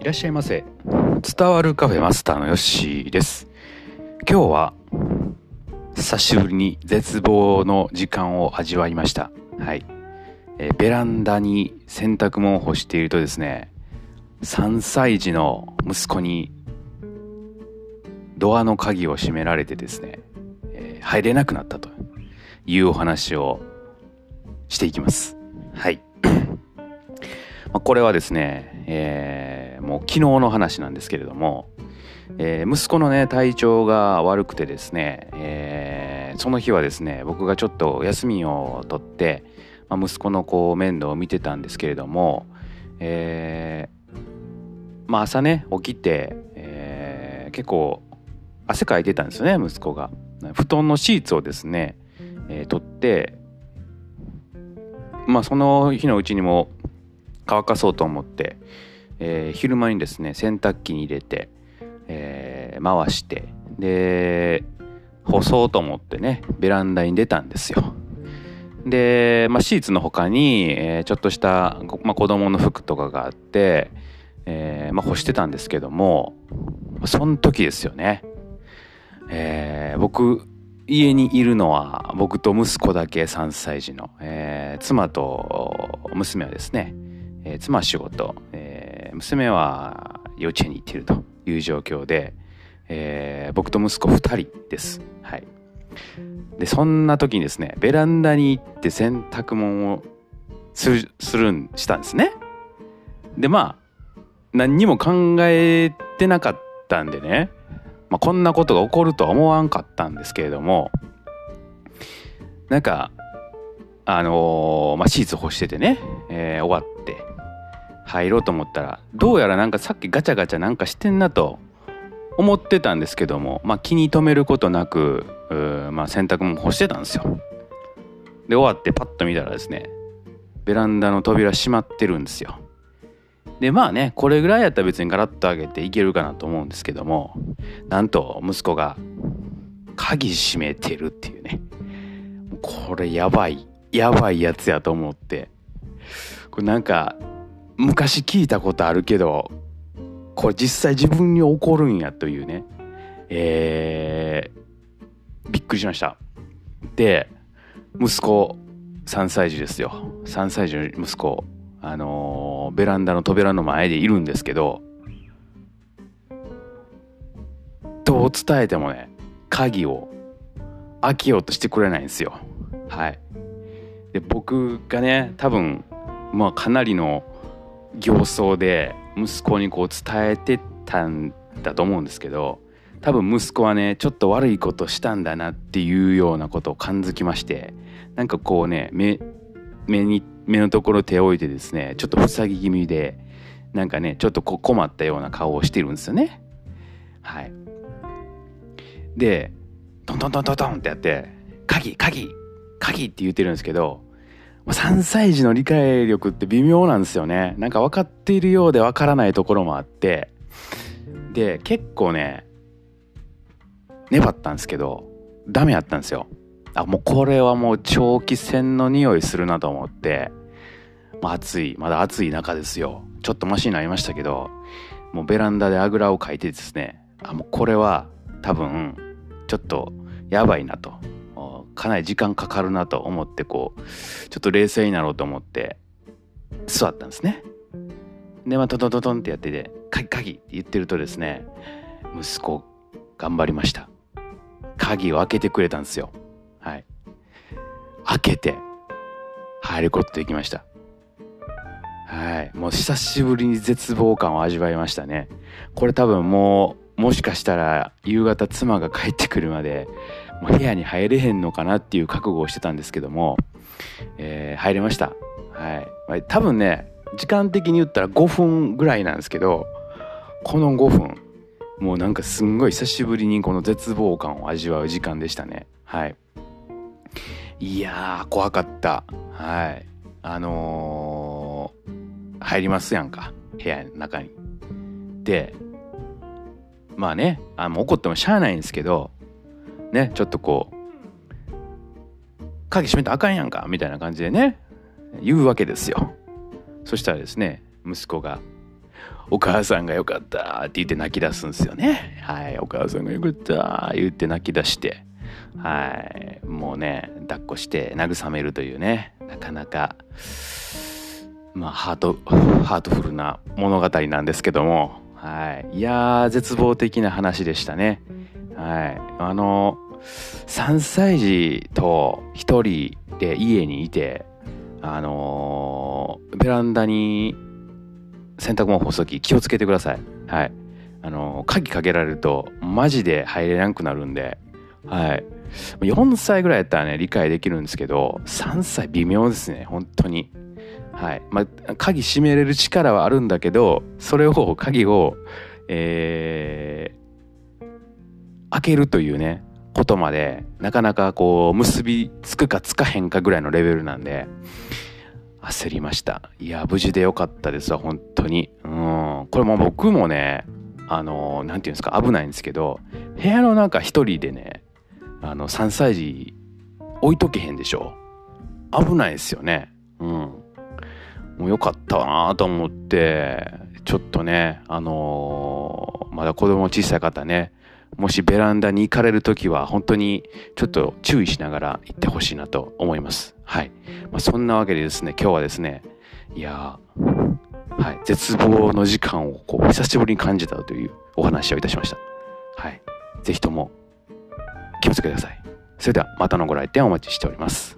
いらっしゃいませ。伝わるカフェマスターのヨッシーです。今日は久しぶりに絶望の時間を味わいました。はい。えベランダに洗濯物を干しているとですね3歳児の息子にドアの鍵を閉められてですね、えー、入れなくなったというお話をしていきます。はい。まこれはですね、えー、もう昨日の話なんですけれども、えー、息子のね体調が悪くてですね、えー、その日はですね僕がちょっと休みを取って、まあ、息子のこう面倒を見てたんですけれども、えー、まあ朝ね起きて、え、結構汗かいてたんですよね息子が。布団のシーツをですね、え、取ってまあその日のうちにも乾かそうと思って、えー、昼間にですね洗濯機に入れて、えー、回してで干そうと思ってねベランダに出たんですよ。で、まあ、シーツの他に、えー、ちょっとした、まあ、子供の服とかがあって、えーまあ、干してたんですけどもその時ですよね、えー、僕家にいるのは僕と息子だけ3歳児の、えー、妻と娘はですねえー、妻仕事、娘は幼稚園に行っているという状況で、えー、僕と息子2人です。はい。で、そんな時にですね、ベランダに行って洗濯物をする、するん、したんですね。で、まあ、何にも考えてなかったんでね、まあ、こんなことが起こるとは思わんかったんですけれども、なんか、あのー、まあ、シーツ干しててね、えー、終わって、入ろうと思ったらどうやらなんかさっきガチャガチャなんかしてんなと思ってたんですけども、まあ、気に留めることなく、まあ、洗濯物干してたんですよ。で終わってパッと見たらですねベランダの扉閉まってるんですよ。でまあねこれぐらいやったら別にガラッと開けていけるかなと思うんですけどもなんと息子が鍵閉めてるっていうねこれやばいやばいやつやと思ってこれなんか昔聞いたことあるけどこれ実際自分に起こるんやというね。えー、びっくりしました。で息子3歳児ですよ。3歳児の息子あのー、ベランダの扉の前でいるんですけどどう伝えてもね鍵を開けようとしてくれないんですよ。はい。で僕がね多分まあかなりの形相で息子にこう伝えてたんだと思うんですけど多分息子はねちょっと悪いことしたんだなっていうようなことを感づきましてなんかこうね目目に目のところ手を置いてですねちょっと塞ぎ気味でなんかねちょっとこ困ったような顔をしてるんですよね。はい、でトントントントントンってやって「鍵鍵鍵!」って言ってるんですけど3歳児の理解力って微妙なんですよね。なんか分かっているようで分からないところもあって、で、結構ね、粘ったんですけど、ダメやったんですよ。あ、もうこれはもう長期戦の匂いするなと思って、まあ暑い、まだ暑い中ですよ。ちょっとマシになりましたけど、もうベランダであぐらをかいてですね、あ、もうこれは多分、ちょっとやばいなと。かなり時間かかるなと思ってこうちょっと冷静になろうと思って座ったんですね。でまあトトトトンってやってて「鍵鍵」って言ってるとですね息子頑張りました。鍵を開けてくれたんですよ。はい。開けて入ることできました。はい。もう久しぶりに絶望感を味わいましたね。これ多分もうもしかしたら夕方妻が帰ってくるまでもう部屋に入れへんのかなっていう覚悟をしてたんですけども、えー、入れました。はいま。多分ね、時間的に言ったら5分ぐらいなんですけど、この5分、もうなんかすんごい久しぶりにこの絶望感を味わう時間でしたね。はい。いやー、怖かった。はい。あのー、入りますやんか。部屋の中に。で、まあね、あもう怒ってもしゃあないんですけど、ねちょっとこう鍵閉めたらあかんやんかみたいな感じでね言うわけですよそしたらですね息子がお母さんがよかったって言って泣き出すんですよね。はい。お母さんがよかった言って泣き出して、はい。もうね、抱っこして慰めるというね、なかなか、まあ、ハート、ハートフルな物語なんですけども、はい。いやー、絶望的な話でしたね。はい。あの、3歳児と1人で家にいて、あの、ベランダに洗濯物干す時気をつけてください。はい。あの、鍵かけられるとマジで入れなくなるんで、はい。4歳ぐらいやったらね、理解できるんですけど、3歳微妙ですね、本当に。はい。まあ、鍵閉めれる力はあるんだけど、それを、鍵を、えー、開けるというね、ことまで、なかなかこう、結びつくかつかへんかぐらいのレベルなんで、焦りました。いや、無事でよかったですわ、本当に。うん。これも僕もね、あの、なんていうんですか、危ないんですけど、部屋の中一人でね、あの、3歳児置いとけへんでしょ。危ないですよね。うん。もうよかったなと思って、ちょっとね、あのー、まだ子供小さい方ね、もしベランダに行かれる時は本当にちょっと注意しながら行ってほしいなと思います。はい。まあ、そんなわけでですね、今日はですね、いやはい、絶望の時間をこう久しぶりに感じたというお話をいたしました。はい。ぜひとも気をつけください。それではまたのご来店お待ちしております。